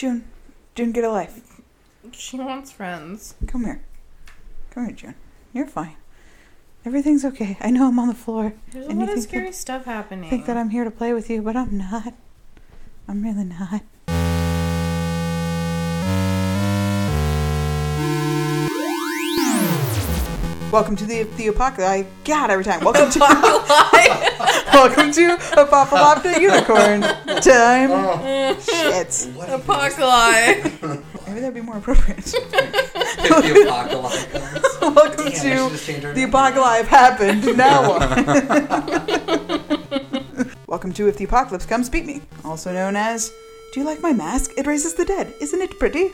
June, June, get a life. She wants friends. Come here. Come here, June. You're fine. Everything's okay. I know I'm on the floor. There's a lot of think that- scary stuff happening. I think that I'm here to play with you, but I'm not. I'm really not. Welcome to the the apocalypse. God, every time. Welcome to Apocalypse. welcome to Apocalypse Unicorn time. Shit. Apocalypse. Maybe that'd be more appropriate. the apocalypse. welcome Damn, to just change our the apocalypse happened. Now what? welcome to If the Apocalypse Comes, Beep Me, also known as Do You Like My Mask? It Raises the Dead. Isn't it pretty?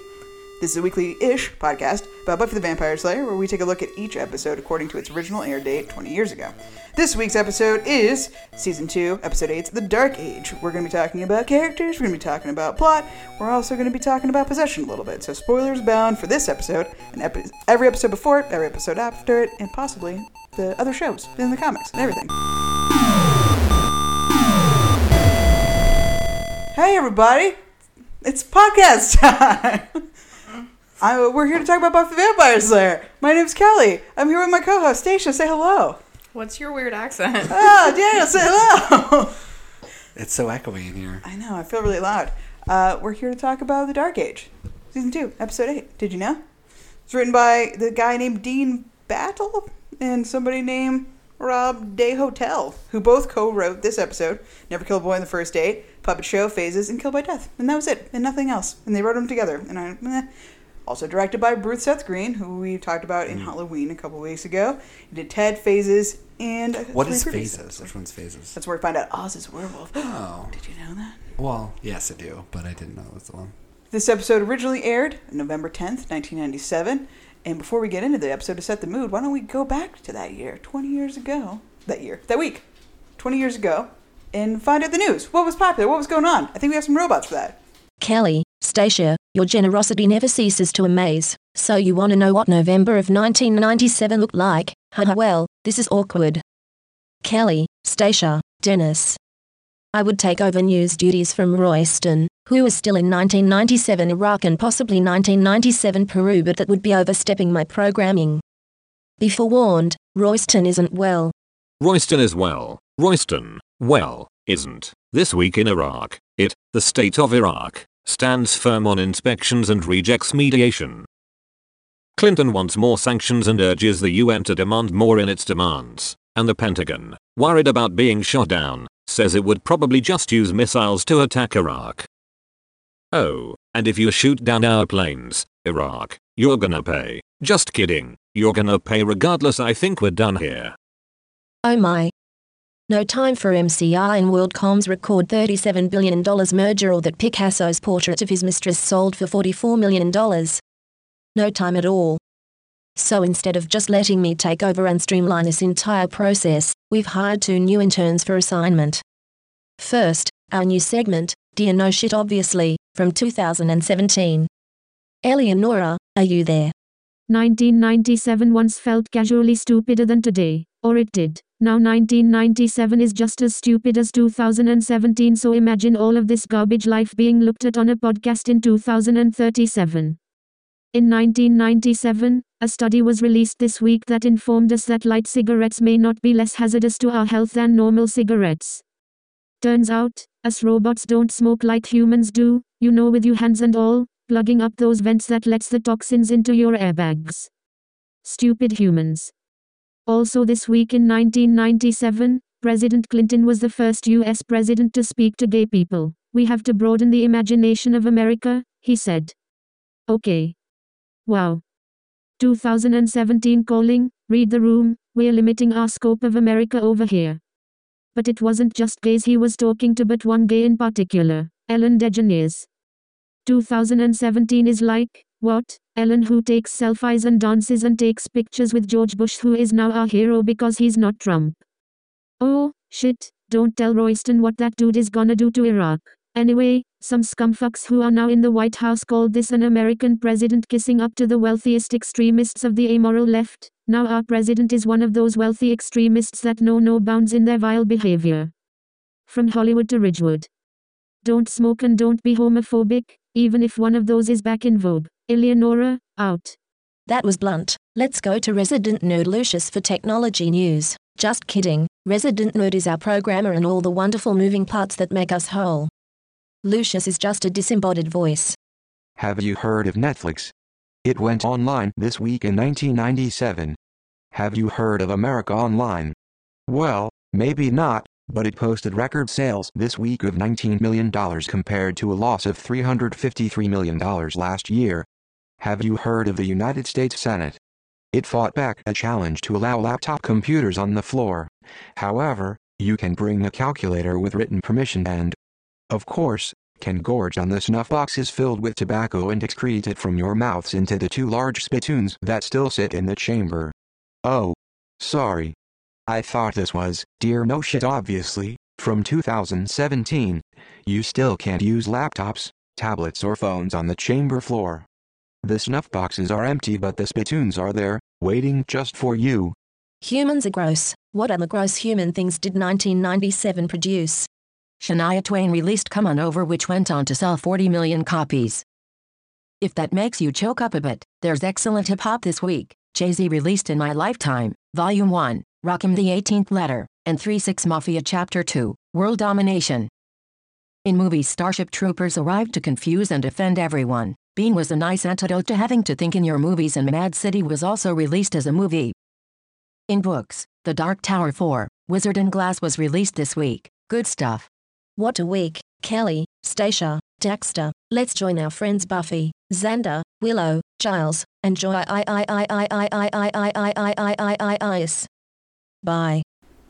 This is a weekly-ish podcast about Buffy the Vampire Slayer, where we take a look at each episode according to its original air date 20 years ago. This week's episode is Season 2, Episode 8, The Dark Age. We're going to be talking about characters, we're going to be talking about plot, we're also going to be talking about possession a little bit. So spoilers bound for this episode, and epi- every episode before it, every episode after it, and possibly the other shows in the comics and everything. Hey everybody! It's podcast time! I, we're here to talk about Buffy the Vampire Slayer. My name's Kelly. I'm here with my co-host Stacia. Say hello. What's your weird accent? Ah, Daniel, say hello. It's so echoey in here. I know. I feel really loud. Uh, we're here to talk about the Dark Age, season two, episode eight. Did you know? It's written by the guy named Dean Batali and somebody named Rob Des Hotel, who both co-wrote this episode. Never Kill a Boy on the First Date, Puppet Show, Phases, and Kill by Death, and that was it, and nothing else. And they wrote them together. And I. Eh. Also directed by Bruce Seth Green, who we talked about in mm. Halloween a couple weeks ago. He did Ted, Phases, and What is Play Previews. phases? Which one's phases? That's where we find out Oz is a werewolf. Oh. Did you know that? Well, yes, I do, but I didn't know it was the one. This episode originally aired November 10th, 1997. And before we get into the episode to set the mood, why don't we go back to that year, 20 years ago? That year, that week, 20 years ago, and find out the news. What was popular? What was going on? I think we have some robots for that. Kelly, Stacia, your generosity never ceases to amaze. So you want to know what November of 1997 looked like? Haha, well, this is awkward. Kelly, Stacia, Dennis. I would take over news duties from Royston, who was still in 1997 Iraq and possibly 1997 Peru, but that would be overstepping my programming. Be forewarned, Royston isn't well. Royston is well. Royston, well, isn't. This week in Iraq, it, the state of Iraq, stands firm on inspections and rejects mediation. Clinton wants more sanctions and urges the UN to demand more in its demands. And the Pentagon, worried about being shot down, says it would probably just use missiles to attack Iraq. Oh, and if you shoot down our planes, Iraq, you're gonna pay. Just kidding. You're gonna pay regardless. I think we're done here. Oh my. No time for MCI and WorldCom's record $37 billion merger or that Picasso's portrait of his mistress sold for $44 million. No time at all. So instead of just letting me take over and streamline this entire process, we've hired two new interns for assignment. First, our new segment, Dear No Shit Obviously, from 2017. Eleonora, are you there? 1997 once felt casually stupider than today, or it did. Now 1997 is just as stupid as 2017 so imagine all of this garbage life being looked at on a podcast in 2037. In 1997, a study was released this week that informed us that light cigarettes may not be less hazardous to our health than normal cigarettes. Turns out, us robots don't smoke like humans do, you know with your hands and all, plugging up those vents that lets the toxins into your airbags. Stupid humans. Also this week in 1997, President Clinton was the first US president to speak to gay people. We have to broaden the imagination of America, he said. Okay. Wow. 2017 calling, read the room, we're limiting our scope of America over here. But it wasn't just gays he was talking to but one gay in particular, Ellen DeGeneres. 2017 is like, what? Ellen who takes selfies and dances and takes pictures with George Bush who is now our hero because he's not Trump. Oh, shit, don't tell Royston what that dude is gonna do to Iraq. Anyway, some scumfucks who are now in the White House called this an American president kissing up to the wealthiest extremists of the amoral left. Now our president is one of those wealthy extremists that know no bounds in their vile behavior. From Hollywood to Ridgewood. Don't smoke and don't be homophobic. Even if one of those is back in vogue. Eleonora, out. That was blunt. Let's go to Resident Nerd Lucius for technology news. Just kidding. Resident Nerd is our programmer and all the wonderful moving parts that make us whole. Lucius is just a disembodied voice. Have you heard of Netflix? It went online this week in 1997. Have you heard of America Online? Well, maybe not, but it posted record sales this week of $19 million compared to a loss of $353 million last year. Have you heard of the United States Senate? It fought back a challenge to allow laptop computers on the floor. However, you can bring a calculator with written permission and, of course, can gorge on the snuff boxes filled with tobacco and excrete it from your mouths into the two large spittoons that still sit in the chamber. Oh. Sorry. I thought this was, dear no shit obviously, from 2017. You still can't use laptops, tablets or phones on the chamber floor. The snuff boxes are empty but the spittoons are there, waiting just for you. Humans are gross. What other gross human things did 1997 produce? Shania Twain released Come On Over which went on to sell 40 million copies. If that makes you choke up a bit, there's excellent hip hop this week. Jay-Z released In My Lifetime, Volume 1, Rakim the 18th Letter, and 3-6 Mafia Chapter 2, World Domination. In movies Starship Troopers arrived to confuse and offend everyone. Bean was a nice antidote to having to think in your movies and Mad City was also released as a movie. In books, The Dark Tower 4, Wizard and Glass was released this week. Good stuff. What a week. Kelly, Stacia, Dexter. Let's join our friends Buffy, Xander, Willow, Giles, and Joy. I I I I I I I I I I I I I Ice. Bye.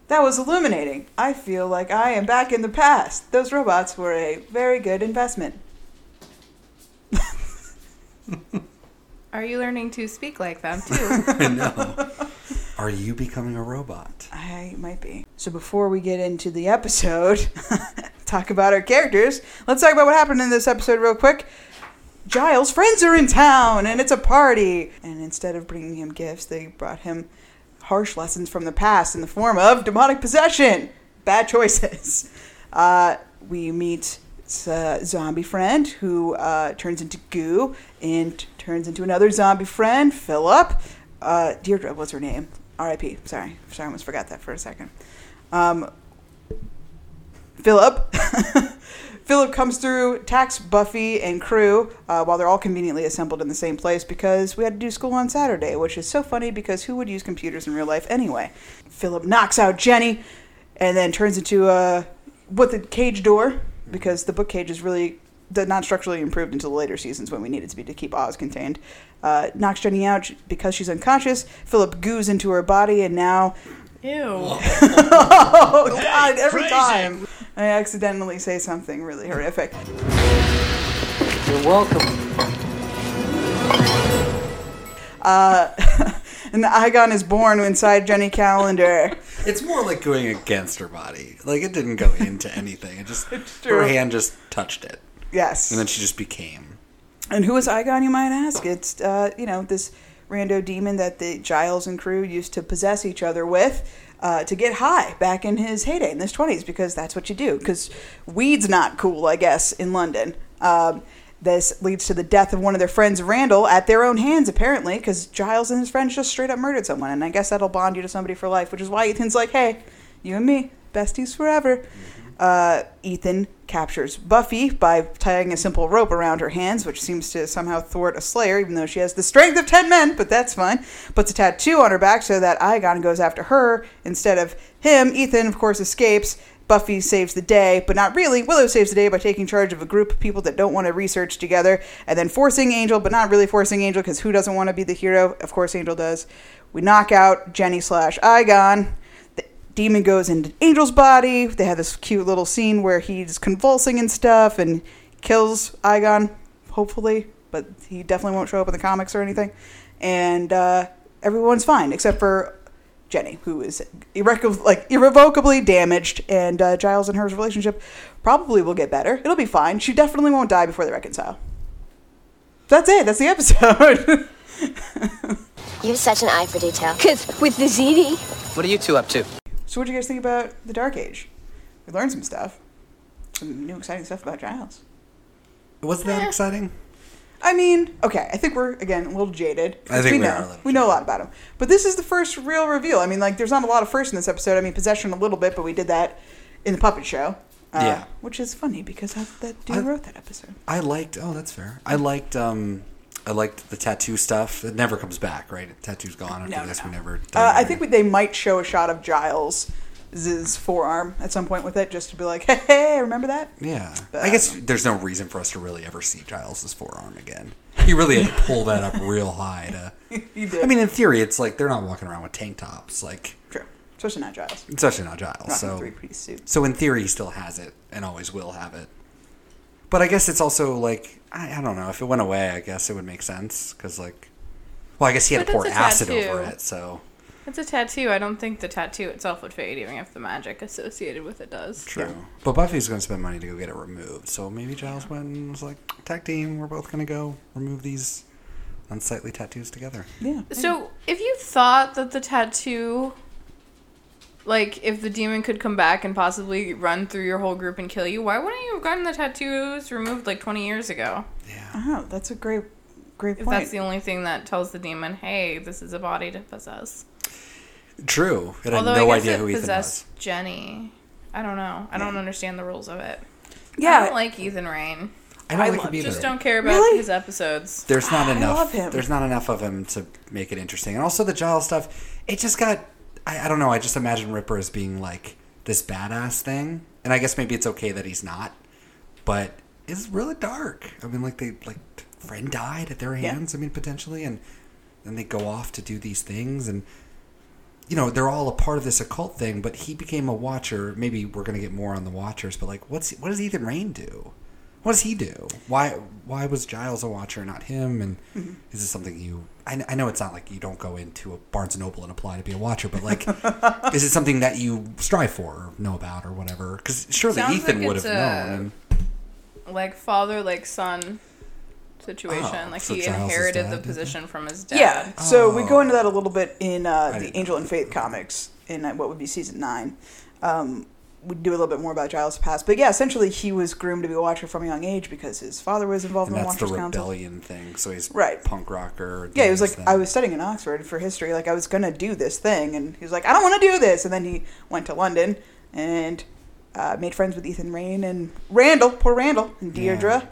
That was illuminating. I feel like I am back in the past. Those robots were a very good investment. Are you learning to speak like them too? I know. Are you becoming a robot? I might be. So before we get into the episode, talk about our characters, let's talk about what happened in this episode real quick. Giles' friends are in town and it's a party. And instead of bringing him gifts, they brought him harsh lessons from the past in the form of demonic possession. Bad choices. Uh, we meet a zombie friend who uh, turns into goo and turns into another zombie friend, Philip. Uh, Deirdre, what's her name? R.I.P. Sorry, sorry, I almost forgot that for a second. Um, Philip. Philip comes through, attacks Buffy and crew uh, while they're all conveniently assembled in the same place because we had to do school on Saturday, which is so funny because who would use computers in real life anyway? Philip knocks out Jenny and then turns into a with a cage door because the book cage is really not structurally improved until the later seasons when we needed to be to keep Oz contained. Uh, knocks Jenny out because she's unconscious. Philip goos into her body, and now Ew. oh god every time i accidentally say something really horrific You're welcome. uh, and the Eyghon is born inside jenny calendar It's more like going against her body. Like it didn't go into anything. It just her hand just touched it, yes and then she just became. and who is Eyghon you might ask it's uh, you know this rando demon that the giles and crew used to possess each other with uh, to get high back in his heyday in his 20s because that's what you do because weed's not cool i guess in london. Um, this leads to the death of one of their friends randall at their own hands apparently because giles and his friends just straight up murdered someone and i guess that'll bond you to somebody for life which is why ethan's like hey you and me besties forever uh, Ethan captures Buffy by tying a simple rope around her hands, which seems to somehow thwart a Slayer, even though she has the strength of 10 men, but that's fine. Puts a tattoo on her back so that Eyghon goes after her instead of him. Ethan, of course, escapes. Buffy saves the day, but not really. Willow saves the day by taking charge of a group of people that don't want to research together, and then forcing Angel, but not really forcing Angel, because who doesn't want to be the hero? Of course, Angel does. We knock out Jenny slash Eyghon. The demon goes into Angel's body. They have this cute little scene where he's convulsing and stuff, and kills Eyghon, hopefully, but he definitely won't show up in the comics or anything. And uh, everyone's fine except for Jenny, who is irreco- like irrevocably damaged, and uh, Giles and her relationship probably will get better. It'll be fine. She definitely won't die before they reconcile. That's it. That's the episode. You have such an eye for detail. Cause with the ZD, What are you two up to? So, what do you guys think about the Dark Age? We learned some stuff, some new exciting stuff about Giles. Was that exciting? I mean, okay, I think we're again a little jaded. I think we know are a little we know a lot about him, but this is the first real reveal. I mean, like, there's not a lot of first in this episode. I mean, possession a little bit, but we did that in the puppet show. Uh, Yeah. which is funny because I, that dude I- wrote that episode. I liked. Oh, that's fair. I liked. Um, I liked the tattoo stuff. It never comes back, right? Tattoo's gone after No, this. no. We never. Uh, I think we, they might show a shot of Giles' forearm at some point with it, just to be like, hey, hey remember that? Yeah. But I guess there's no reason for us to really ever see Giles' forearm again. He really had to pull that up real high to. I mean, in theory, it's like they're not walking around with tank tops. Like, True. Especially not Giles. especially not Giles. Not so, three-piece suit. so in theory, he still has it and always will have it. But I guess it's also like I, I don't know if it went away. I guess it would make sense because like, well, I guess he had But to pour a acid tattoo. over it. So It's a tattoo. I don't think the tattoo itself would fade, even if the magic associated with it does. true. But Buffy's going to spend money to go get it removed. So maybe Giles went and was like, "Tag team, we're both going to go remove these unsightly tattoos together." Yeah. So, if you thought that the tattoo, like, if the demon could come back and possibly run through your whole group and kill you, why wouldn't you have gotten the tattoos removed like 20 years ago? Yeah. Oh, that's a great, great point. If point. that's the only thing that tells the demon, hey, this is a body to possess. True. It had Although no I guess idea it who Ethan possessed Jenny. I don't know. I don't understand the rules of it. Yeah. I don't like Ethan Rayne. I don't like love- him either. Just don't care about Really? his episodes. There's not I enough. love him. There's not enough of him to make it interesting. And also the Giles stuff. It just got. I, I don't know. I just imagine Ripper as being like this badass thing, and I guess maybe it's okay that he's not. But it's really dark. I mean, like they like friend died at their Yeah. hands. I mean, potentially, and then they go off to do these things, and you know they're all a part of this occult thing. But he became a Watcher. Maybe we're gonna get more on the Watchers. But like, what's what does Ethan Rayne do? What does he do? Why why was Giles a Watcher, not him? And Mm-hmm. is this something you? I, I know it's not like you don't go into a Barnes and Noble and apply to be a Watcher, but like, is it something that you strive for, or know about, or whatever? Because surely Sounds Ethan like would have known. a- Like father, like son situation. Oh, like so he Giles' inherited dad the position from his dad. Yeah. So we Oh. go into that a little bit in uh, the Angel and Faith comics in uh, what would be season nine. Um, we do a little bit more about Giles' past, but yeah, essentially he was groomed to be a Watcher from a young age because his father was involved And in the that's the Watchers Council. rebellion thing. So he's Right. punk rocker. Yeah, he was like, this I was studying in Oxford for history. Like, I was gonna do this thing, and he was like, I don't want to do this. And then he went to London and uh, made friends with Ethan Rayne and Randall, poor Randall, and Deirdre.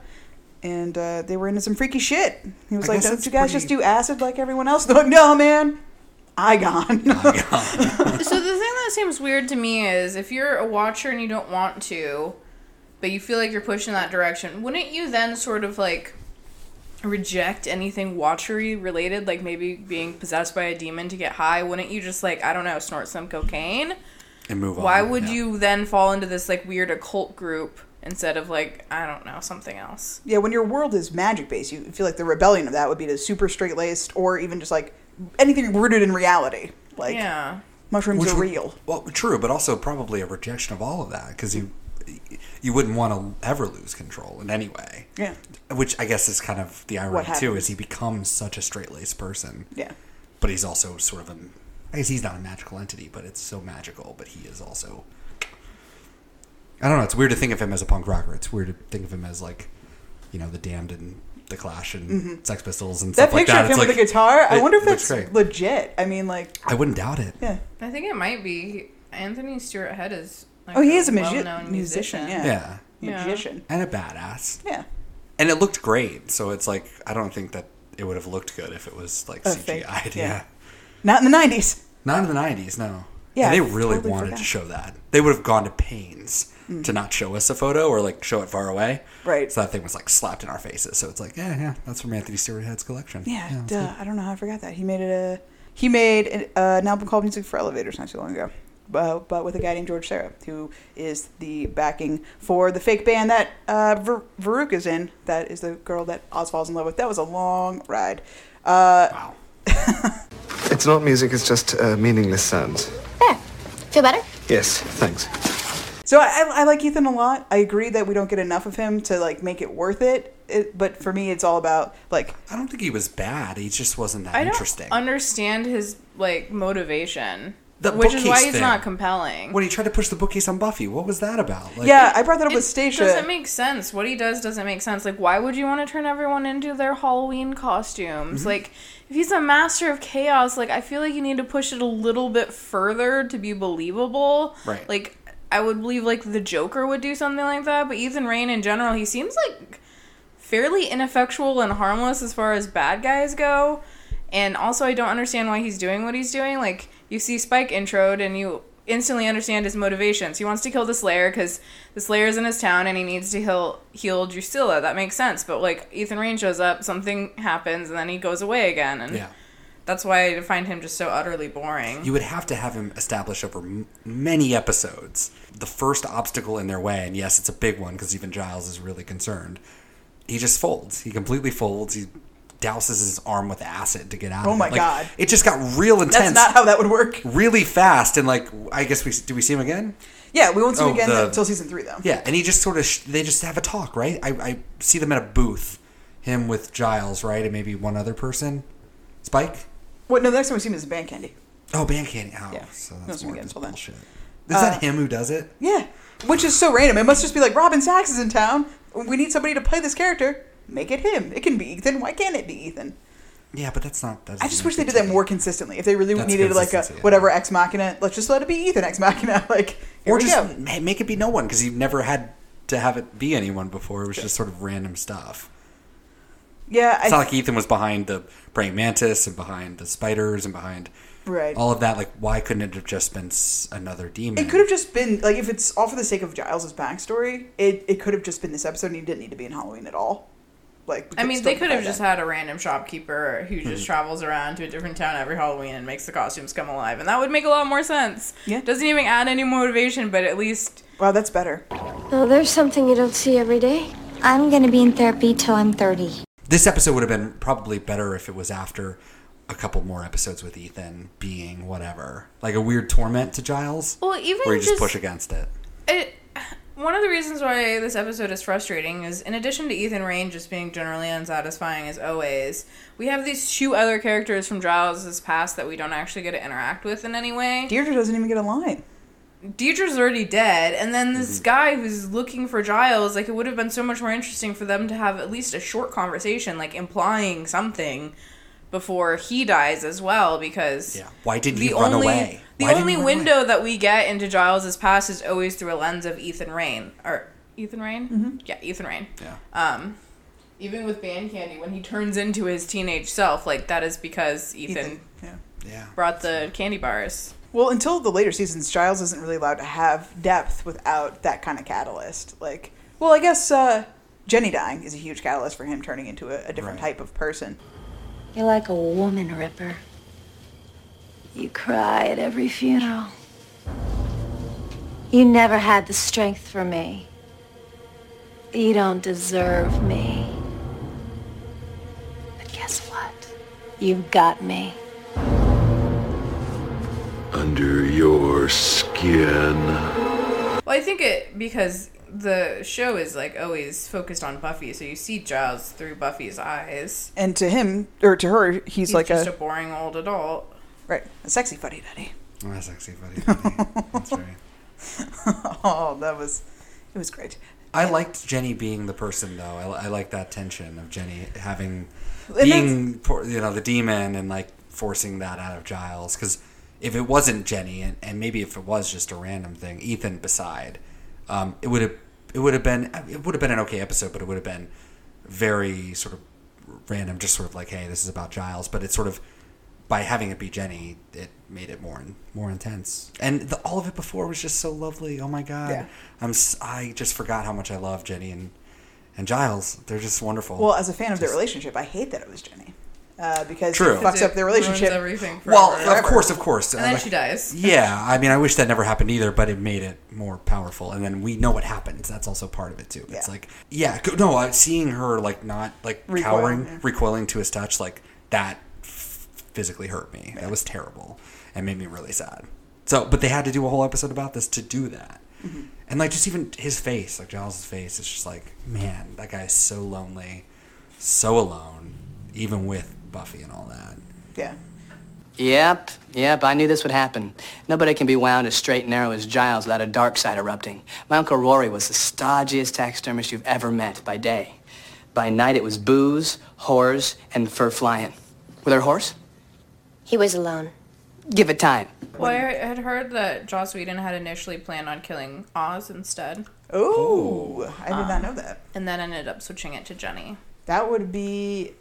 And uh, they were into some freaky shit. He was I like, "Don't you guys pretty- just do acid like everyone else?" They're like, "No, man, I gone." so the thing that seems weird to me is if you're a watcher and you don't want to, but you feel like you're pushing that direction, wouldn't you then sort of like reject anything watchery related, like maybe being possessed by a demon to get high? Wouldn't you just like I don't know, snort some cocaine? and move on. Why would yeah. you then fall into this like weird occult group instead of like I don't know something else? yeah, when your world is magic based, you feel like the rebellion of that would be to super straight laced, or even just like anything rooted in reality. Like yeah. mushrooms Which are would- real. Well, true, but also probably a rejection of all of that because you you wouldn't want to ever lose control in any way. Yeah. Which I guess is kind of the irony too, is he becomes such a straight laced person. Yeah. But he's also sort of a. I guess he's not a magical entity, but it's so magical. But he is also. I don't know. It's weird to think of him as a punk rocker. It's weird to think of him as like, you know, the Damned and the Clash and Sex Pistols and Mm-hmm. That stuff like picture that. of him It's with like- the guitar, I wonder if that's great. legit. I mean, like, I wouldn't doubt it. yeah. I think it might be. Anthony Stewart Head is. Like Oh, he is a magi- well-known musician, yeah. Yeah. Yeah. Magician. And a badass. Yeah. And it looked great, so it's like I don't think that it would have looked good if it was like A CGI. fake, Yeah. yeah. Not in the 90s. Not in the nineties, no. Yeah, And they really totally wanted forgot. to show that. They would have gone to pains to not show us a photo or like show it far away. Right. So that thing was like slapped in our faces. So it's like, yeah, yeah, that's from Anthony Stewart Head's collection. Yeah, that's duh, good. I don't know how I forgot that. He made it a he made an, uh, an album called Music for Elevators not too long ago. Uh, but with a guy named George Sarah, who is the backing for the fake band that uh, Ver- Veruca's in. That is the girl that Oz falls in love with. That was a long ride. Uh, Wow. It's not music, it's just uh, meaningless sounds. There. Feel better? Yes, thanks. So I, I like Ethan a lot. I agree that we don't get enough of him to like make it worth it. it but for me, it's all about like I don't think he was bad. He just wasn't that I don't interesting. understand his like motivation. The which is why he's thing. not compelling. When he tried to push the bookcase on Buffy, what was that about? Like, yeah, I brought that up with It Stacia. doesn't make sense. What he does doesn't make sense. Like, why would you want to turn everyone into their Halloween costumes? Mm-hmm. Like, if he's a master of chaos, like I feel like you need to push it a little bit further to be believable. Right. Like, I would believe like the Joker would do something like that, but Ethan Rayne in general, he seems like fairly ineffectual and harmless as far as bad guys go. And also, I don't understand why he's doing what he's doing. Like, you see Spike introed, and you instantly understand his motivations. He wants to kill the Slayer because the Slayer is in his town, and he needs to heal heal Drusilla. That makes sense. But like, Ethan Rayne shows up, something happens, and then he goes away again. And Yeah. That's why I find him just so utterly boring. You would have to have him establish over m- many episodes the first obstacle in their way, and yes, it's a big one because even Giles is really concerned. He just folds. He completely folds. He douses his arm with acid to get out. Oh of my it. Like, God. It just got real intense. That's not how that would work. really fast and like I guess we do we see him again? Yeah, we won't see him Oh, again the- until season three, though. Yeah, and he just sort of sh- they just have a talk, right? I, I see them at a booth, him with Giles, right, and maybe one other person, Spike. What? No, the next time we see him is Band Candy. Oh, Band Candy. Oh, Yeah. so that's him more this until then. bullshit. Is that uh, him who does it? Yeah, which is so random. It must just be like Robin Sachs is in town. We need somebody to play this character. Make it him. It can be Ethan. Why can't it be Ethan? Yeah, but that's not. That I just wish they did that more consistently. If they really That's needed like a whatever ex machina, let's just let it be Ethan ex machina. Like or just go. make it be no one because you've never had to have it be anyone before. It was just sort of random stuff. Yeah, It's I, not like Ethan was behind the praying mantis and behind the spiders and behind right. all of that. Like, why couldn't it have just been another demon? It could have just been like if it's all for the sake of Giles's backstory, it, it could have just been this episode and he didn't need to be in Halloween at all. Like I mean, they could have just had a random shopkeeper who Hmm. just travels around to a different town every Halloween and makes the costumes come alive, and that would make a lot more sense. Yeah. doesn't even add any motivation, but at least Wow, that's better. Oh, there's something you don't see every day. I'm gonna be in therapy till I'm 30. This episode would have been probably better if it was after a couple more episodes with Ethan being whatever, like a weird torment to Giles, well, even where you just just push against it. it. One of the reasons why this episode is frustrating is, in addition to Ethan Rayne just being generally unsatisfying as always, we have these two other characters from Giles' past that we don't actually get to interact with in any way. Deirdre doesn't even get a line. Deidre's already dead, and then Mm-hmm. this guy who's looking for Giles, like it would have been so much more interesting for them to have at least a short conversation, like implying something before he dies as well, because Yeah. Why didn't the run only away? the Why only run away? window that we get into Giles's past is always through a lens of Ethan Rayne or Ethan Rayne, mm-hmm. yeah, Ethan Rayne. Yeah. Um, even with Band Candy, when he turns into his teenage self, like that is because Ethan, Ethan. Yeah. Yeah. brought the candy bars. Well, until the later seasons, Giles isn't really allowed to have depth without that kind of catalyst. Like, well, I guess uh, Jenny dying is a huge catalyst for him turning into a, a different Right. type of person. You're like a woman, Ripper. You cry at every funeral. You never had the strength for me. You don't deserve me. But guess what? You've got me. Under your skin. Well, I think it because the show is like always focused on Buffy, so you see Giles through Buffy's eyes. And to him, or to her, he's, He's like just a, a, boring old adult. right, a sexy fuddy duddy. Oh, that's actually funny. that's right. Oh, that was, it was great. I liked Jenny being the person, though. I, I like that tension of Jenny having And being, you know, the demon and like forcing that out of Giles. Because if it wasn't Jenny, and, and maybe if it was just a random thing, Ethan beside, um, it would have it would have been it would have been an okay episode, but it would have been very sort of random, just sort of like, hey, this is about Giles. But it's sort of by having it be Jenny, it made it more more intense. And the, all of it before was just so lovely. Oh my god, Yeah. I'm I just forgot how much I love Jenny and and Giles. They're just wonderful. Well, as a fan of their relationship, I hate that it was Jenny. Uh, because True. it fucks up their relationship. Ruins everything. well, forever. of course, of course. And then she dies. Yeah, I mean, I wish that never happened either, but it made it more powerful. And then we know what happens. That's also part of it too. It's Yeah. like, yeah, go- no, uh, seeing her like not like Recoiling, cowering, yeah. recoiling to his touch, like that f- physically hurt me. That was terrible and made me really sad. So, but they had to do a whole episode about this to do that. Mm-hmm. And like just even his face, like Giles' face, it's just like, man, that guy is so lonely, so alone, even with Buffy and all that. Yeah. Yep, yep, I knew this would happen. Nobody can be wound as straight and narrow as Giles without a dark side erupting. My Uncle Rory was the stodgiest taxidermist you've ever met by day. By night, it was booze, whores, and fur flying. Were there a horse? He was alone. Give it time. Well, I had heard that Joss Whedon had initially planned on killing Oz instead. Oh, I did not Um, know that. And then ended up switching it to Jenny. That would be.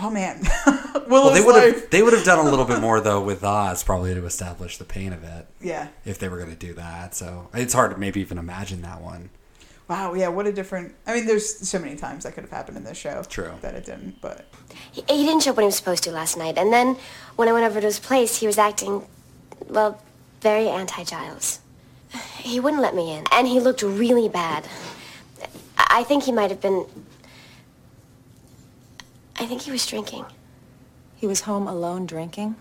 Oh man, Well, they would life. have they would have done a little bit more though with Oz probably to establish the pain of it. Yeah. If they were going to do that, so it's hard to maybe even imagine that one. Wow, yeah, what a different. I mean, there's so many times that could have happened in this show. True. That it didn't, but He, he didn't show up when he was supposed to last night, and then when I went over to his place, he was acting, well, very anti-Giles. He wouldn't let me in, and he looked really bad. I I think he might have been. I think he was drinking. He was home alone drinking?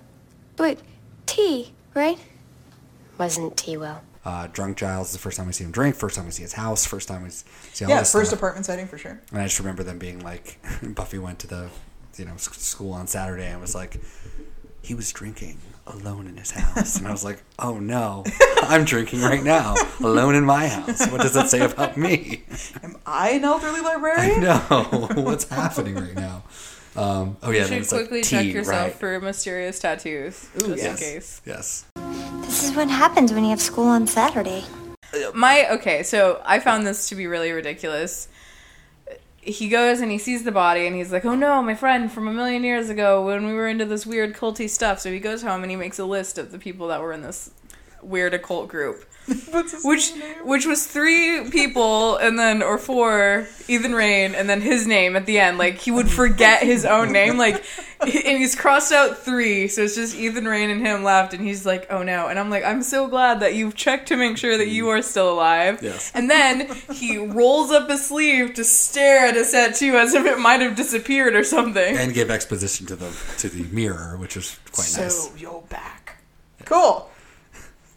But tea, right? Wasn't tea well. Uh, drunk Giles is the first time we see him drink. First time we see his house. First time we see all yeah, this first stuff. apartment setting for sure. And I just remember them being like, Buffy went to the, you know, school on Saturday and was like, he was drinking alone in his house, and I was like, oh no, I'm drinking right now, alone in my house. What does that say about me? Am I an elderly I librarian? know what's happening right now. Um, oh yeah, you should it's like quickly tea, check yourself right? for mysterious tattoos, just in case. Yes. This is what happens when you have school on Saturday. My okay, so I found this to be really ridiculous. He goes and he sees the body and he's like, "Oh no, my friend from a million years ago when we were into this weird culty stuff." So he goes home and he makes a list of the people that were in this weird occult group. which which was three people and then or four Ethan Rayne and then his name at the end like he would forget his own name like and he's crossed out three so it's just Ethan Rayne and him left and he's like oh no and I'm like I'm so glad that you've checked to make sure that you mm. are still alive Yes. and then he rolls up his sleeve to stare at his tattoo as if it might have disappeared or something And give exposition to the to the mirror, which was quite so nice. you're back. Cool.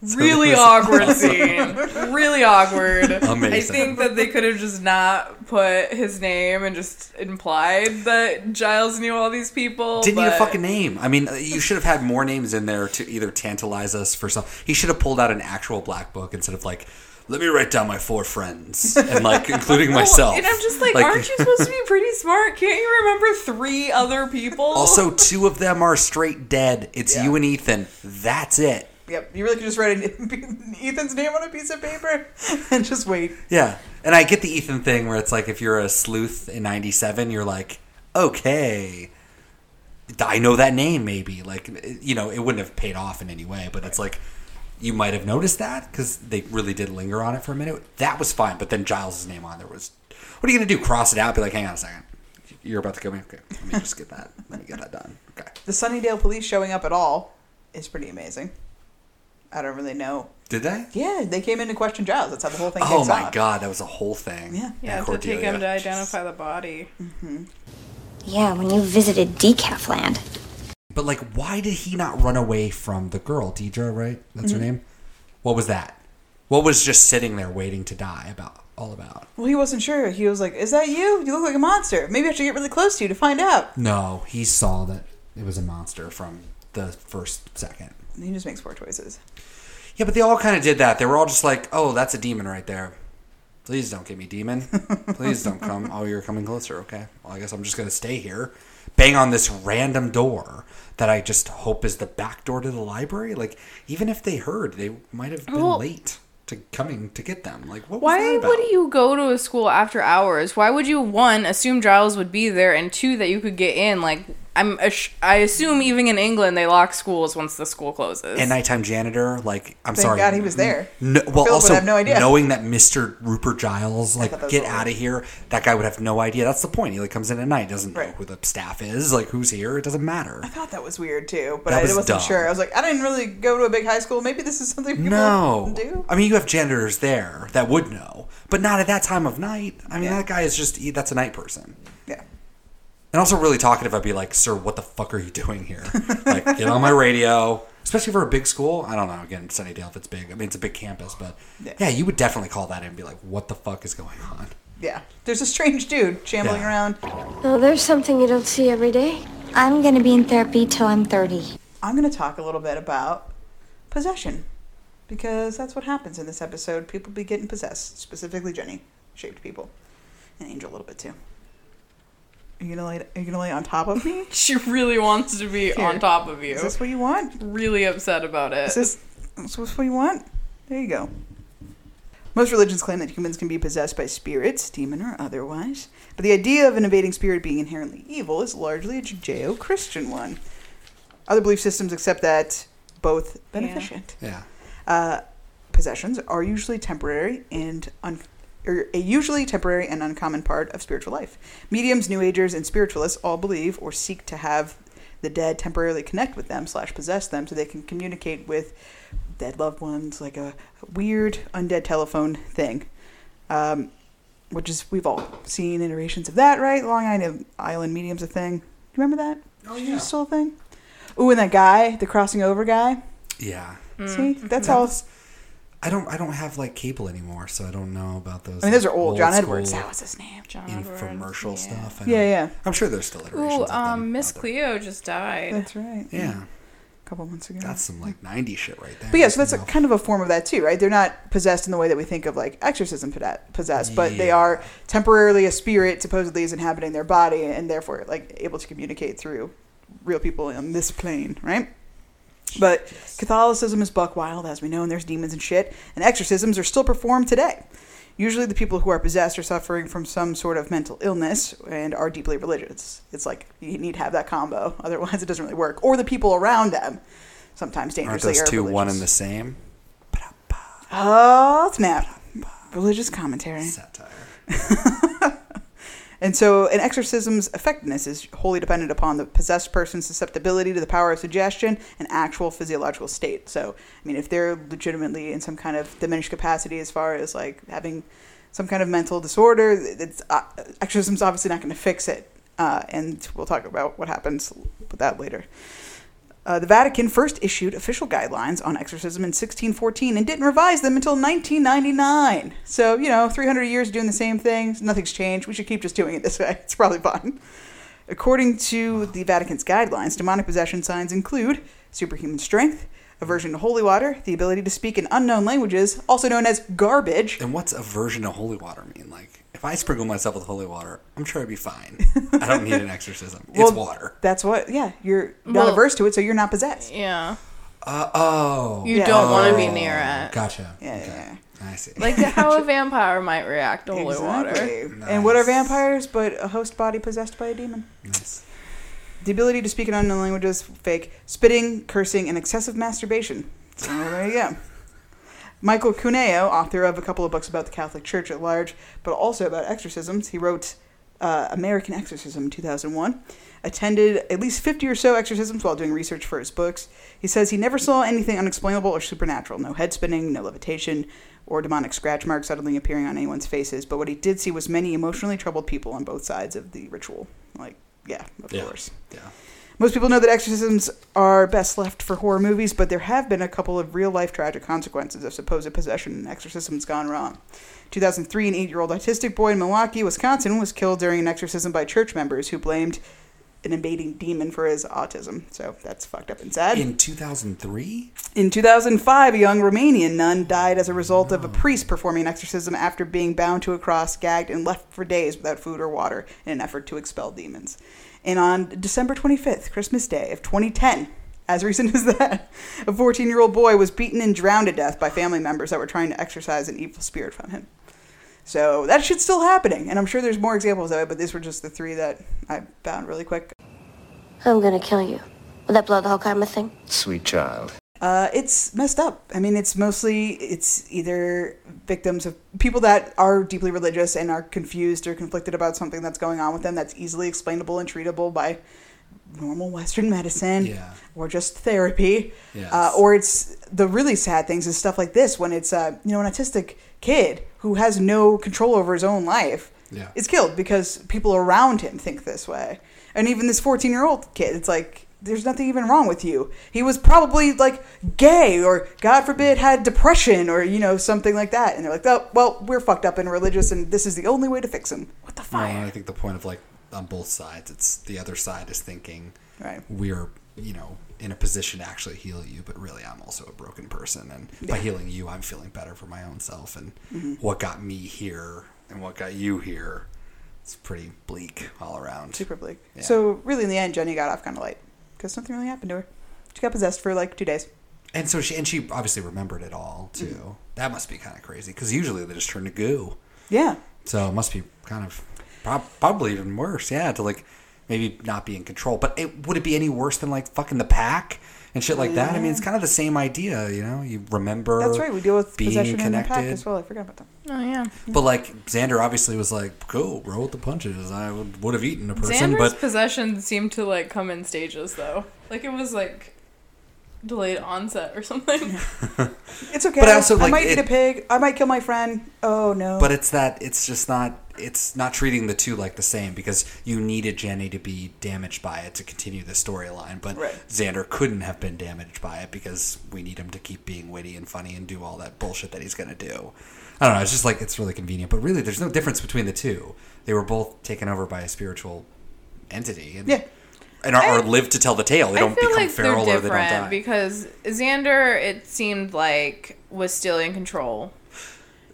really awkward scene. Really awkward. Amazing. I think that they could have just not put his name and just implied that Giles knew all these people. Didn't need a fucking name. I mean, you should have had more names in there to either tantalize us for some. He should have pulled out an actual black book instead of like, let me write down my four friends and like including myself. And I'm just like, aren't you supposed to be pretty smart? Can't you remember three other people? Also, two of them are straight dead. It's you and Ethan. That's it. Yep, you really could just write an- Ethan's name on a piece of paper and just wait. Yeah. And I get the Ethan thing where it's like if you're a sleuth in 97, you're like, okay, I know that name maybe. Like, you know, it wouldn't have paid off in any way, but it's like you might have noticed that because they really did linger on it for a minute. That was fine. But then Giles' name on there was, what are you going to do? Cross it out? Be like, hang on a second. You're about to kill me? Okay. Let me just get that. Let me get that done. Okay. The Sunnydale police showing up at all is pretty amazing. I don't really know. Did they? Yeah, they came in to question Giles. That's how the whole thing Oh kicks my off. God. That was a whole thing. Yeah. yeah, to take him to identify the body. Mm-hmm. Yeah, when you visited Decaf Land. But like, why did he not run away from the girl, Deidre? Right, that's Mhm. her name. What was that? What was just sitting there waiting to die about? All about? Well, he wasn't sure. He was like, "Is that you? You look like a monster. Maybe I should get really close to you to find out." No, he saw that it was a monster from the first second. He just makes poor choices. Yeah, but they all kind of did that. They were all just like, "Oh, that's a demon right there. Please don't get me, demon. Please don't come. Oh, you're coming closer. Okay. Well, I guess I'm just gonna stay here, bang on this random door that I just hope is the back door to the library. Like, even if they heard, they might have been Well- late to coming to get them. Like, what was Why would you go to a school after hours? Why would you one assume Giles would be there, and two that you could get in? Like I'm, ass- I assume even in England they lock schools once the school closes. and nighttime janitor. Like, I'm sorry. Thank sorry. God he was there. No, well, Philip also have no idea. knowing that Mr. Rupert Giles, like, get out of here. That guy would have no idea. That's the point. He like comes in at night, doesn't know who the staff is, like who's here. It doesn't matter. I thought that was weird too, but That I was wasn't dumb. sure. I was like, I didn't really go to a big high school. Maybe this is something people No, do. I mean you have janitors there that would know, but not at that time of night. I mean that guy is just that's a night person. Yeah. And also really talkative. I'd be like, "Sir, what the fuck are you doing here? like, get on my radio." Especially for a big school. I don't know. Again, Sunnydale, if it's big. I mean, it's a big campus, but Yeah. yeah, you would definitely call that in and be like, "What the fuck is going on?" Yeah, there's a strange dude shambling Yeah. around. Oh, there's something you don't see every day. I'm gonna be in therapy till I'm 30. I'm going to talk a little bit about possession because that's what happens in this episode. People be getting possessed, specifically Jenny shaped people, and Angel a little bit too. Are you gonna lay? Are you gonna lay on top of me? She really wants to be Here. on top of you. Is this what you want? Really upset about it. Is this, is this what you want? There you go. Most religions claim that humans can be possessed by spirits, demon or otherwise, but the idea of an invading spirit being inherently evil is largely a Judeo Christian one. Other belief systems accept that both beneficent. Yeah. Uh, possessions are usually temporary and un- or Er, a usually temporary and uncommon part of spiritual life. Mediums, New Agers, and spiritualists all believe or seek to have the dead temporarily connect with them slash possess them so they can communicate with dead loved ones, like a weird undead telephone thing. Um, which is we've all seen iterations of that, right? Long Island Island Medium's a thing. Do you remember that? Oh yeah, still a thing. Ooh, and that guy, the crossing over guy. Yeah. See, mm, that's That all. Was- I don't. I don't have like cable anymore, so I don't know about those. I mean, those are old. John Edwards, that was his name. John infomercial Edwards, stuff. I Yeah, yeah. I'm sure there's still iterations. Ooh, of um, Miss Cleo just died. That's right. Yeah. A couple months ago. That's some like '90s shit right there. But yeah, so that's a, kind of a form of that too, right? They're not possessed in the way that we think of like exorcism poda- possessed, but they are temporarily a spirit supposedly is inhabiting their body and therefore like able to communicate through real people on this plane, right? But Catholicism is buck wild, as we know, and there's demons and shit, and exorcisms are still performed today. Usually, the people who are possessed are suffering from some sort of mental illness and are deeply religious. It's like you need to have that combo, otherwise, it doesn't really work. Or the people around them, sometimes Aren't dangerously those are two religious. one and the same? Oh, snap. Religious commentary. and so, an exorcism's effectiveness is wholly dependent upon the possessed person's susceptibility to the power of suggestion and actual physiological state. So, I mean, if they're legitimately in some kind of diminished capacity as far as like having some kind of mental disorder, it's, uh, exorcism's obviously not going to fix it. Uh, and we'll talk about what happens with that later. Uh, the Vatican first issued official guidelines on exorcism in 1614 and didn't revise them until 1999. So, you know, 300 years doing the same things, nothing's changed. We should keep just doing it this way. It's probably fine. According to the Vatican's guidelines, demonic possession signs include superhuman strength, aversion to holy water, the ability to speak in unknown languages, also known as garbage. And what's aversion to holy water mean? Like, if I sprinkle myself with holy water, I'm sure I'd be fine. I don't need an exorcism. It's water. That's what, yeah, you're not Well- averse to it, so you're not possessed. Yeah. Uh, oh. You don't want to be near it. Gotcha. Yeah, yeah. I see. Like how a vampire might react to holy Exactly. water. And what are vampires but a host body possessed by a demon? Nice. The ability to speak in unknown languages, fake, spitting, cursing, and excessive masturbation. So there you go. Michael Cuneo, author of a couple of books about the Catholic Church at large, but also about exorcisms, he wrote uh, American Exorcism in 2001. Attended at least 50 or so exorcisms while doing research for his books. He says he never saw anything unexplainable or supernatural no head spinning, no levitation, or demonic scratch marks suddenly appearing on anyone's faces. But what he did see was many emotionally troubled people on both sides of the ritual. Like, yeah, of Yeah. course. Yeah. Most people know that exorcisms are best left for horror movies, but there have been a couple of real life tragic consequences of supposed possession and exorcisms gone wrong. 2003, an eight year old autistic boy in Milwaukee, Wisconsin, was killed during an exorcism by church members who blamed an invading demon for his autism. So that's fucked up and sad. In 2003? In 2005, a young Romanian nun died as a result of a priest performing an exorcism after being bound to a cross, gagged, and left for days without food or water in an effort to expel demons. And on December 25th, Christmas Day of 2010, as recent as that, a 14 year old boy was beaten and drowned to death by family members that were trying to exorcise an evil spirit from him. So that shit's still happening, and I'm sure there's more examples of it, but these were just the three that I found really quick. I'm gonna kill you. Will that blow the whole karma thing? Sweet child. Uh, it's messed up. I mean, it's mostly it's either victims of people that are deeply religious and are confused or conflicted about something that's going on with them that's easily explainable and treatable by normal Western medicine Yeah. or just therapy. Yes. Uh, or it's the really sad things is stuff like this when it's uh, you know an autistic kid who has no control over his own life Yeah. is killed because people around him think this way. And even this 14 year old kid, it's like, there's nothing even wrong with you. He was probably like gay or, God forbid, had depression or, you know, something like that. And they're like, oh, well, we're fucked up and religious and this is the only way to fix him. Well, I think the point of like on both sides, it's the other side is thinking Right. we're you know, in a position to actually heal you, but really I'm also a broken person. And by healing you, I'm feeling better for my own self. And Mhm. what got me here and what got you here, it's pretty bleak all around. Super bleak. Yeah. So really, in the end, Jenny got off kind of light because nothing really happened to her. She got possessed for like two days. And so she and she obviously remembered it all too. Mm-hmm. That must be kind of crazy because usually they just turn to goo. Yeah. So it must be kind of probably even worse. Yeah, to like maybe not be in control. But it would it be any worse than like fucking the pack and shit like that? I mean, it's kind of the same idea. You know, you remember. That's right. We deal with being possession in the pack as well. I forgot about that. Oh yeah. But like Xander obviously was like, "Cool, roll with the punches." I would would have eaten a person, Xander's but possession seemed to like come in stages though. Like it was like delayed onset or something. It's okay. But I also, I like, might it- eat a pig. I might kill my friend. Oh no. But it's that it's just not it's not treating the two like the same because you needed Jenny to be damaged by it to continue the storyline, but Right. Xander couldn't have been damaged by it because we need him to keep being witty and funny and do all that bullshit that he's gonna do. I don't know. It's just like it's really convenient, but really, there's no difference between the two. They were both taken over by a spiritual entity, and Yeah. and are, or live to tell the tale. They I don't feel become like feral or they don't die. because Xander, it seemed like, was still in control.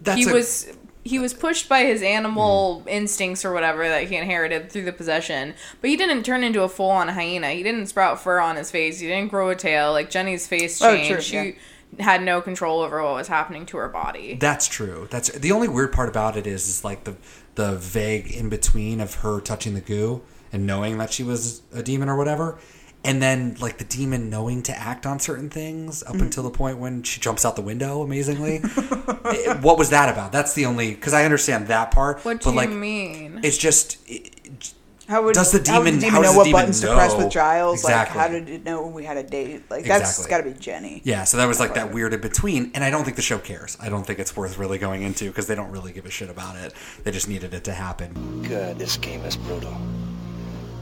That's he a- was he was pushed by his animal instincts or whatever that he inherited through the possession, but he didn't turn into a full on hyena. He didn't sprout fur on his face. He didn't grow a tail. Like Jenny's face Oh, changed. true, she had no control over what was happening to her body. That's true. That's the only weird part about it is is like the the vague in between of her touching the goo and knowing that she was a demon or whatever, and then like the demon knowing to act on certain things up Mhm. until the point when she jumps out the window. Amazingly, It- what was that about? That's the only because I understand that part. What but do like you mean? it's just How would Does the how would demon- the how demon does know the what demon buttons to press with Giles? Exactly. Like, how did it know when we had a date? Like, that's Exactly. got to be Jenny. Yeah, so that was like that weird in between, and I don't think the show cares. I don't think it's worth really going into because they don't really give a shit about it. They just needed it to happen. God, this game is brutal.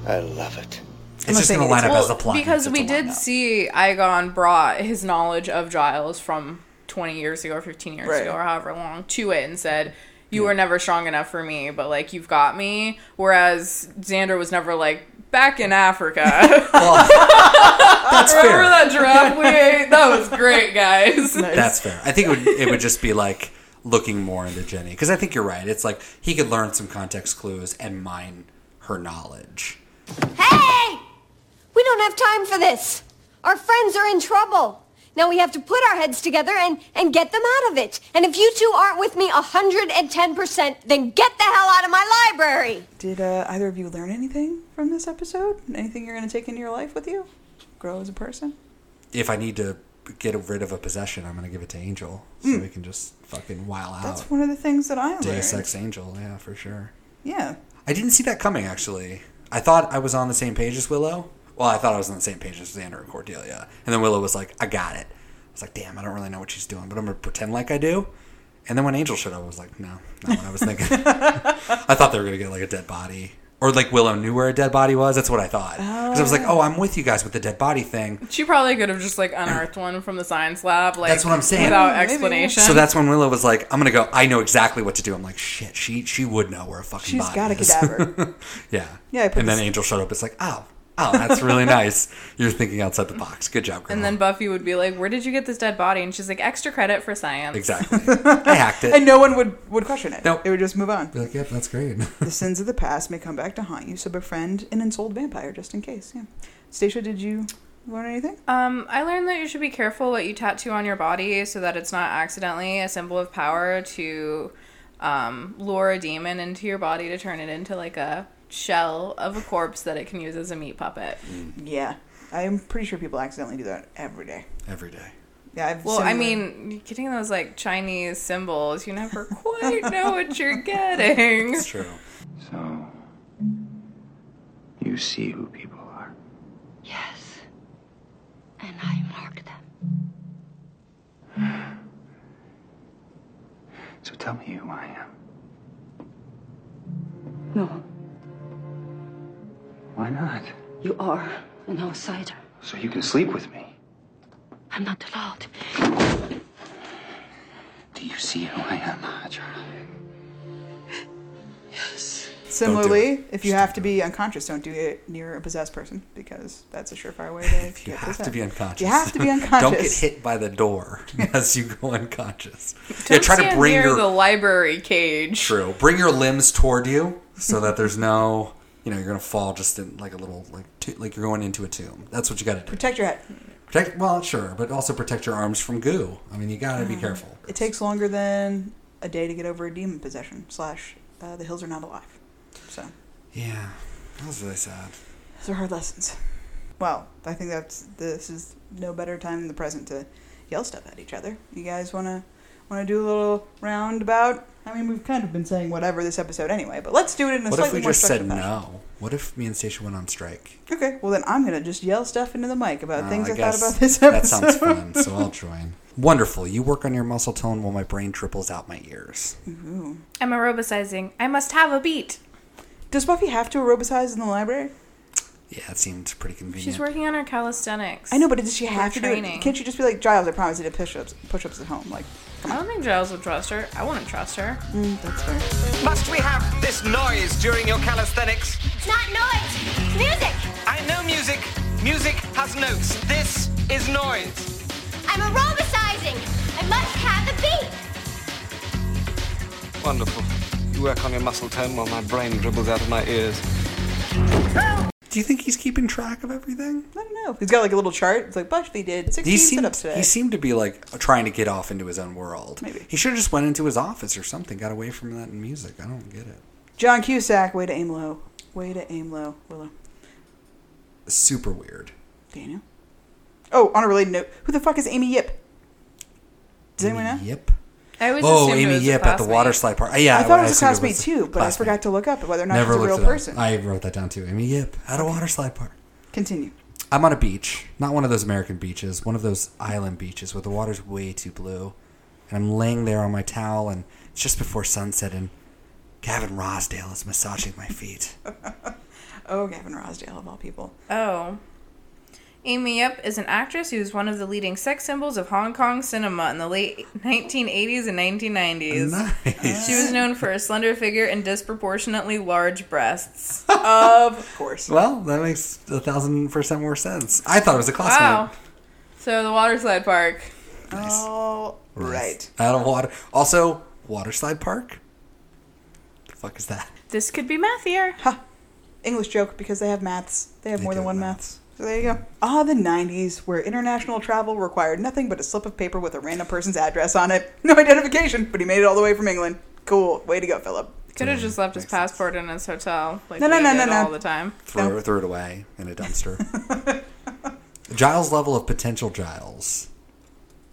I love it. It's just going to line up as a plot. because we did see Eyghon brought his knowledge of Giles from 20 years ago or 15 years Right. ago or however long to it and said you were never strong enough for me but like you've got me whereas Xander was never like back in Africa That's remember fair. that giraffe we ate that was great guys That's fair. I think it would it would just be like looking more into Jenny because I think you're right. It's like he could learn some context clues and mine her knowledge. Hey! We don't have time for this. Our friends are in trouble. Now we have to put our heads together and, and get them out of it. And if you two aren't with me 110%, then get the hell out of my library. Did uh, either of you learn anything from this episode? Anything you're going to take into your life with you? Grow as a person? If I need to get rid of a possession, I'm going to give it to Angel so Mm. we can just fucking while out. That's one of the things that I Deus learned. Ex Angel, yeah, for sure. Yeah. I didn't see that coming actually. I thought I was on the same page as Willow. Well, I thought I was on the same page as Xander and Cordelia. And then Willow was like, I got it. I was like, damn, I don't really know what she's doing, but I'm going to pretend like I do. And then when Angel showed up, I was like, no, not what I was thinking. I thought they were going to get like a dead body. Or like Willow knew where a dead body was. That's what I thought. Because I was like, oh. oh, I'm with you guys with the dead body thing. she probably could have just like unearthed one from the science lab like That's what I'm saying. without Maybe. explanation So that's when Willow was like, I'm going to go. I know exactly what to do. I'm like, shit, she she would know where a fucking She's body got a is. cadaver. yeah. Yeah, I put And then Angel showed up. It's like, oh, oh, that's really nice. You're thinking outside the box. Good job, girl. and then Buffy would be like, "Where did you get this dead body?" And she's like, "Extra credit for science." Exactly. I hacked it. And no one would, would question it. Nope. It would just move on. Be like, yep, that's great. the sins of the past may come back to haunt you, so befriend an ensouled vampire just in case. Yeah. Stacia, did you learn anything? Um, I learned that you should be careful what you tattoo on your body so that it's not accidentally a symbol of power to um, lure a demon into your body to turn it into like a shell of a corpse that it can use as a meat puppet. Mm. Yeah. I'm pretty sure people accidentally do that every day. Every day. Yeah, I've Well, I similar- mean, getting those like Chinese symbols, you never quite know what you're getting. It's true. So, you see who people are. Yes. And I mark them. So tell me who I am. No, Why not? you are an outsider. So you can sleep with me. I'm not allowed. Do you see who I am, Charlie? Yes. Similarly, if you have to be unconscious, don't do it near a possessed person because that's a surefire way to If you get have to be unconscious, You have to be unconscious. Don't get hit by the door as you go unconscious. Don't yeah, try to bring near your the library cage. true. Bring your limbs toward you so that there's no, you know, you're gonna fall just in like a little like to, like you're going into a tomb. That's what you got to do. Protect your head. Protect. Well, sure, but also protect your arms from goo. I mean, you got to be Mhm. careful. It takes longer than a day to get over a demon possession. Slash, uh, the hills are not alive. So Yeah, that was really sad. those are hard lessons. Well, I think that's this is no better time than the present to yell stuff at each other. You guys wanna wanna do a little roundabout? I mean, we've kind of been saying whatever this episode anyway, but let's do it in a What if slightly we more just said fashion. no? What if me and Stacia went on strike? Okay, well then I'm gonna just yell stuff into the mic about Uh, things I, thought guess about this episode. That sounds fun, so I'll join. Wonderful. You work on your muscle tone while my brain triples out my ears. Ooh. I'm aerobicizing. I must have a beat. Does Buffy have to aerobicize in the library? Yeah, it seemed pretty convenient. She's working on her calisthenics. I know, but does she For have to do training. it? Can't she just be like Giles? I promise you to push-ups, push-ups at home. Like, I don't think Giles would trust her. I wouldn't trust her. mm, that's fair. Must we have this noise during your calisthenics? It's not noise. It's music. I know music. Music has notes. This is noise. I'm aerobicizing. I must have the beat. Wonderful. You work on your muscle tone while my brain dribbles out of my ears. Do you think he's keeping track of everything? I don't know. He's got like a little chart. It's like Buffy did 16 He seemed, sit-ups today. he seemed to be like trying to get off into his own world. Maybe. He should have just went into his office or something. Got away from that music. I don't get it. John Cusack, way to aim low. Way to aim low, Willow. Super weird. Daniel. Oh, on a related note, who the fuck is Amy Yip? Does anyone know? Yip. I always Oh, assumed it Amy was a Yip at the classmate. water slide park. Yeah, I thought it was a assumed classmate too, but I forgot to look up whether or not Never he's a real it up. person. I wrote that down too. Amy Yip at a water slide park. Continue. I'm on a beach, not one of those American beaches, one of those island beaches where the water's way too blue. And I'm laying there on my towel, and it's just before sunset, and Gavin Rossdale is massaging my feet. Oh, Gavin Rossdale of all people. Oh. Amy Yip is an actress who was one of the leading sex symbols of Hong Kong cinema in the late 1980s and 1990s. Nice. She was known for a slender figure and disproportionately large breasts. of course. Well, that makes a thousand percent more sense. I thought it was a classmate. Wow. So the water slide park. Oh, right. Out of water. Also, waterslide park. The fuck is that? This could be math here. Ha. English joke because they have maths. They have more than one maths. So there you go. Ah, the 90s, where international travel required nothing but a slip of paper with a random person's address on it. No identification, but he made it all the way from England. Cool. Way to go, Philip. Could have just left his passport in his hotel. Like No, no, no, no, no. all the time. Throw, threw it away in a dumpster. Giles' level of potential Giles.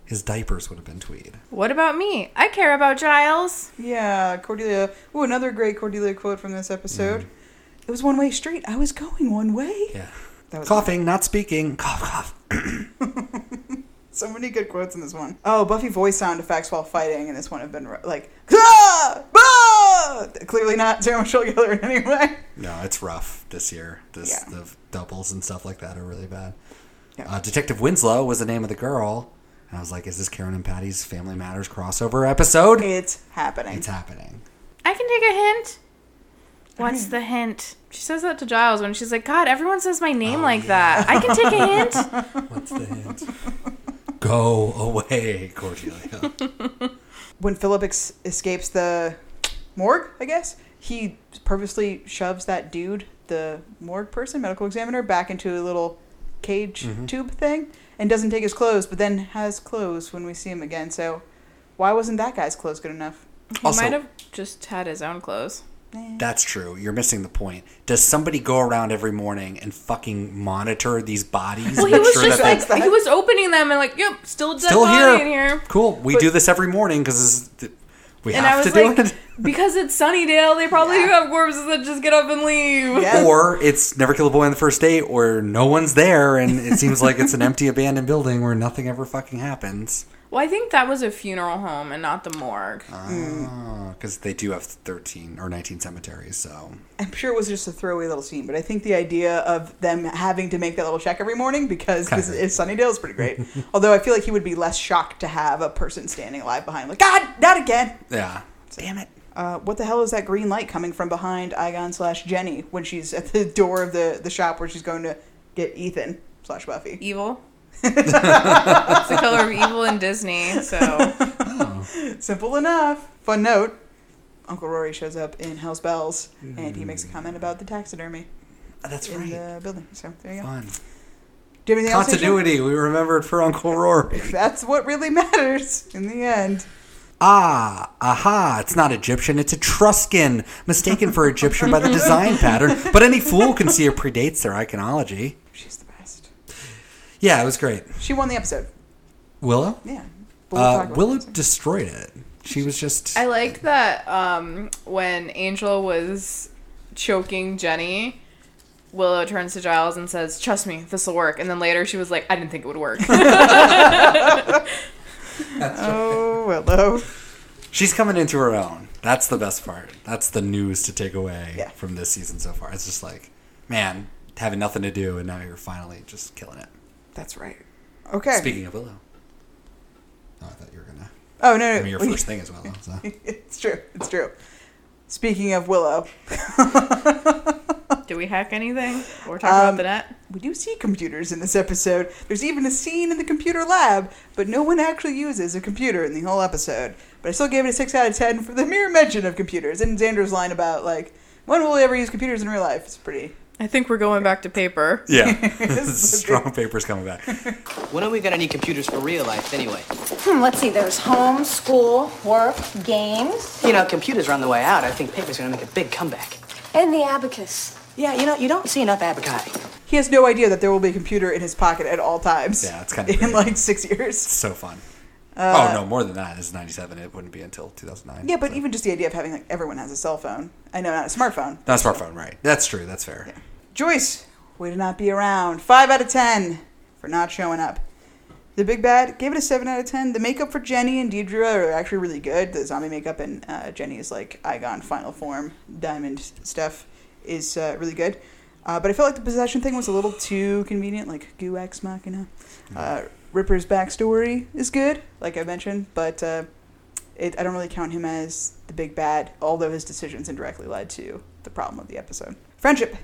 His diapers would have been tweed. What about me? I care about Giles. Yeah, Cordelia. Ooh, another great Cordelia quote from this episode. It was one way street. I was going one way. Yeah. That was Coughing, not speaking. Cough, cough. So many good quotes in this one. Oh, Buffy voice sound effects while fighting in this one have been ri- like, ah! Ah! clearly not Sarah Michelle Gellar in any way. No, it's rough this year. This Yeah. the doubles and stuff like that are really bad. Uh, Detective Winslow was the name of the girl, and I was like, "Is this Karen and Patty's Family Matters crossover episode?" It's happening. It's happening. I can take a hint. What's the hint? She says that to Giles when she's like, God, everyone says my name like that. I can take a hint. What's the hint? Go away, Cordelia. When Philip ex- escapes the morgue, I guess he purposely shoves that dude, the morgue person, medical examiner, back into a little cage Mhm. tube thing, and doesn't take his clothes, but then has clothes when we see him again. So, why wasn't that guy's clothes good enough? He Also- might have just had his own clothes. That's true. You're missing the point. Does somebody go around every morning and fucking monitor these bodies? Well, he Make was sure just that like they- he was opening them and like, yep, still dead still body here. in here. Cool. We do this every morning because we and have I was to do like, it. because it's Sunnydale, they probably do have corpses that just get up and leave. Or it's never kill a boy on the first date, or no one's there, and it seems like it's an empty, abandoned building where nothing ever fucking happens. Well, I think that was a funeral home and not the morgue. Because they do have thirteen or nineteen cemeteries, so I'm sure it was just a throwaway little scene, but I think the idea of them having to make that little check every morning because this is Sunnydale is pretty great. Although I feel like he would be less shocked to have a person standing alive behind, him, like God, not again. yeah. Damn it. Uh, what the hell is that green light coming from behind Eyghon slash Jenny when she's at the door of the, the shop where she's going to get Ethan slash Buffy? Evil. it's the color of evil in Disney, so Simple enough. Fun note Uncle Rory shows up in Hell's Bells and he makes a comment about the taxidermy. That's in right. the building. So there you go. Fun. Do you have anything else? Continuity. We remembered for Uncle Rory. That's what really matters in the end. Ah, aha, it's not Egyptian, it's Etruscan, mistaken for Egyptian by the design pattern, but any fool can see it predates their iconology. She's the best. Yeah, it was great. She won the episode. Willow? Yeah. But we'll Uh, Willow destroyed it. She was just. I liked that um, when Angel was choking Jenny, Willow turns to Giles and says, "Trust me, this will work." And then later she was like, "I didn't think it would work." oh, Willow. She's coming into her own. That's the best part. That's the news to take away from this season so far. It's just like, man, having nothing to do, and now you're finally just killing it. That's right. Okay. Speaking of Willow. Oh, I thought you were going to. Oh, no, no. I mean, your we- first thing is Willow. So. it's true. It's true. Speaking of Willow, Do we hack anything? We're talking about Um, the net. we do see computers in this episode. There's even a scene in the computer lab, but no one actually uses a computer in the whole episode. But I still gave it a 6 out of 10 for the mere mention of computers. And Xander's line about, like, when will we ever use computers in real life? It's pretty. I think we're going back to paper. Yeah. Strong paper's coming back. When are we gonna need computers for real life anyway? Hmm, let's see, there's home, school, work, games. You know, computers are on the way out. I think paper's gonna make a big comeback. And the abacus. Yeah, you know, you don't see enough abaci. He has no idea that there will be a computer in his pocket at all times. Yeah, it's kind of In great. like six years. so fun. Uh, oh, no, more than that. It's 97. It wouldn't be until 2009. Yeah, but even just the idea of having like everyone has a cell phone. I know, not a smartphone. Not a smartphone, right. That's true. That's fair. Joyce, way to not be around. Five out of ten for not showing up. The big bad gave it a seven out of ten. The makeup for Jenny and Deirdre are actually really good. The zombie makeup and uh, Jenny's like Eyghon final form diamond stuff is uh, really good. Uh, but I felt like the possession thing was a little too convenient, like goo ex machina. Uh, Ripper's backstory is good, like I mentioned, but uh, it, I don't really count him as the big bad, although his decisions indirectly led to the problem of the episode. Friendship.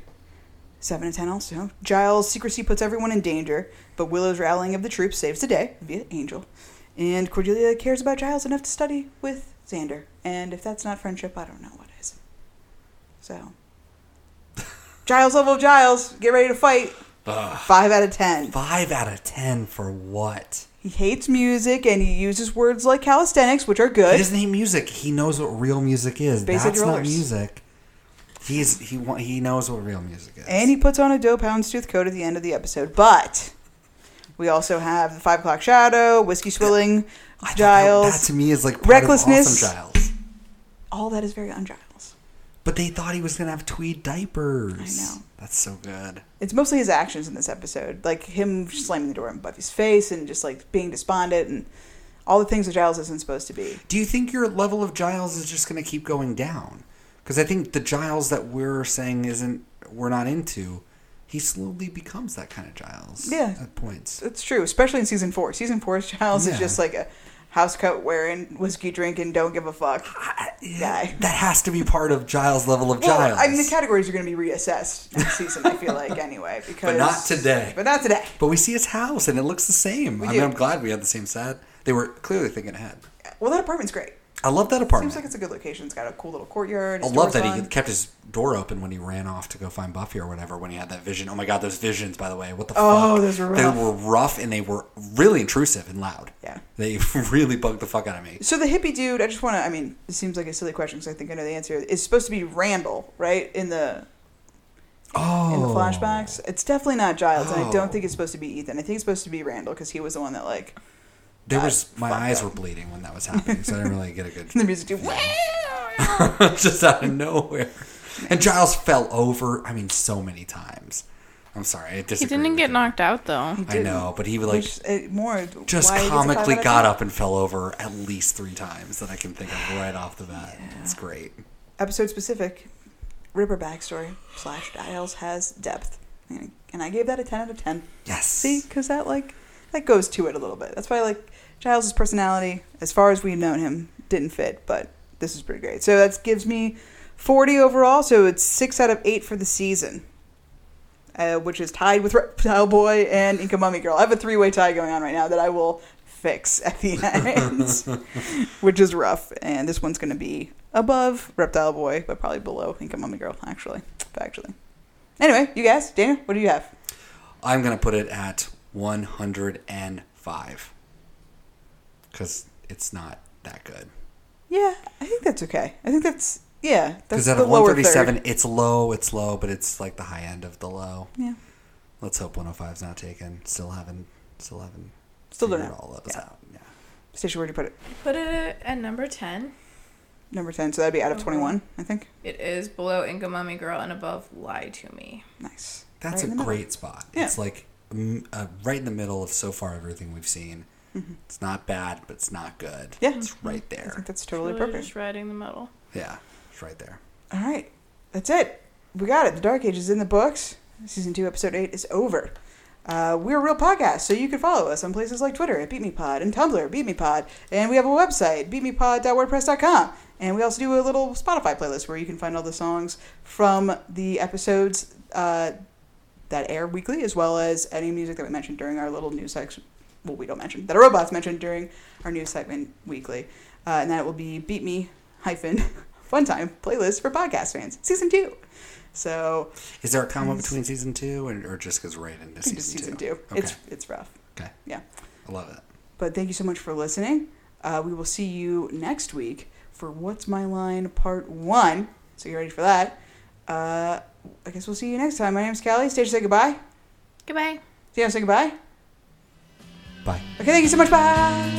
7 and 10 also. Giles' secrecy puts everyone in danger, but Willow's rallying of the troops saves the day via Angel. And Cordelia cares about Giles enough to study with Xander. And if that's not friendship, I don't know what is. So. Giles level of Giles, get ready to fight. Ugh. 5 out of 10. 5 out of 10 for what? He hates music and he uses words like calisthenics, which are He good. doesn't hate music. He knows what real music is. Basic That's not music. He's he he knows what real music is. And he puts on a dope houndstooth coat at the end of the episode. But we also have the five o'clock shadow, whiskey swilling, Giles. that to me is like recklessness. Awesome Giles. All that is very un-Giles. But they thought he was gonna have tweed diapers. I know. That's so good. It's mostly his actions in this episode, like him slamming the door in Buffy's face and just like being despondent and all the things that Giles isn't supposed to be. Do you think your level of Giles is just gonna keep going down? Because I think the Giles that we're saying isn't we're not into, he slowly becomes that kind of Giles. Yeah. At points. It's true, especially in season four. Season four's Giles is just like a house coat wearing, whiskey drinking, don't give a fuck guy. That has to be part of Giles' level of Well, Giles. I mean, the categories are going to be reassessed next season. I feel like anyway, because but not today. But not today. But we see his house and it looks the same. We I do. mean, I'm glad we had the same set. They were clearly thinking ahead. Well, that apartment's great. I love that apartment. Seems like it's a good location. It's got a cool little courtyard. I love that he kept his door open when he ran off to go find Buffy or whatever. When he had that vision. Oh my god, those visions! By the way, what the Oh, fuck? those were They were rough and they were really intrusive and loud. Yeah. They really bugged the fuck out of me. So the hippie dude, I just want to. I mean, it seems like a silly question because I think I know the answer. It's supposed to be Randall, right? In the oh. in the oh. flashbacks, it's definitely not Giles, and I Oh. don't think it's supposed to be Ethan. I think it's supposed to be Randall because he was the one that like There was my eyes up. were bleeding when that was happening, so I didn't really get a good. the music dude. just out of nowhere. And Giles fell over. I mean, so many times. I'm sorry, I He didn't get you. knocked out though. I know, but he would like Which, uh, more just why he gets a five comically got up and fell over at least three times that I can think of right off the bat. It's great. episode specific Ripper backstory slash Giles has depth, and and I gave that a ten out of ten. Yes. See, because that like that goes to it a little bit. That's why like Giles' personality, as far as we've known him, didn't fit, but this is pretty great. So that gives me 40 overall. So it's six out of eight for the season, uh, which is tied with Reptile Boy and Inca Mummy Girl. I have a three way tie going on right now that I will fix at the end, which is rough. And this one's going to be above Reptile Boy, but probably below Inca Mummy Girl, actually. Actually. Anyway, you guys, Daniel, what do you have? I'm gonna put it at 105 because it's not that good. Yeah, I think that's okay. I think that's yeah. Because at the lower 137, it's low, it's low, but it's like the high end of the low. Yeah. Let's hope 105's not taken. Still haven't, still haven't. Still don't figured know. all those out. Yeah. Stacia, where do you put it? Put it at number 10. Number ten. So that'd be out of twenty-one, I think. It is below Inca Mummy Girl and above Lie to Me. Nice. That's Right a the middle. great spot. Yeah. It's like uh, right in the middle of so far everything we've seen. Mhm. It's not bad, but it's not good. Yeah. It's right there. I think that's totally Really appropriate. Just riding the middle. Yeah, it's right there. All right, that's it. We got it. The Dark Age is in the books. Season two, episode eight is over. Uh, we're a real podcast, so you can follow us on places like Twitter at BeepMePod and Tumblr, BeepMePod, and we have a website, beepmepod.wordpress.com. And we also do a little Spotify playlist where you can find all the songs from the episodes uh, that air weekly, as well as any music that we mentioned during our little news section. Well, we don't mention that a robots mentioned during our news segment weekly, uh, and that will be Beep Me hyphen Fun Time playlist for podcast fans, season two. So Is there a comma between season two and, or just goes right into into season, season two? two. Okay. It's it's rough. okay. Yeah. I love it. But thank you so much for listening. Uh, we will see you next week for What's My Line Part 1. So get ready for that. Uh, I guess we'll see you next time. My name's Callie. Stage say goodbye. Goodbye. Sam, say goodbye. Bye. Okay, thank you so much. Bye.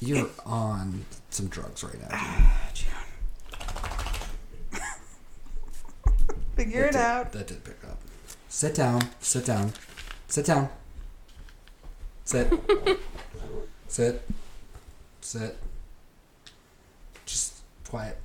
You're on some drugs right now. Figure That it did- out. That did pick up. Sit down. Sit down. Sit down. Sit. Sit. Sit. Just quiet.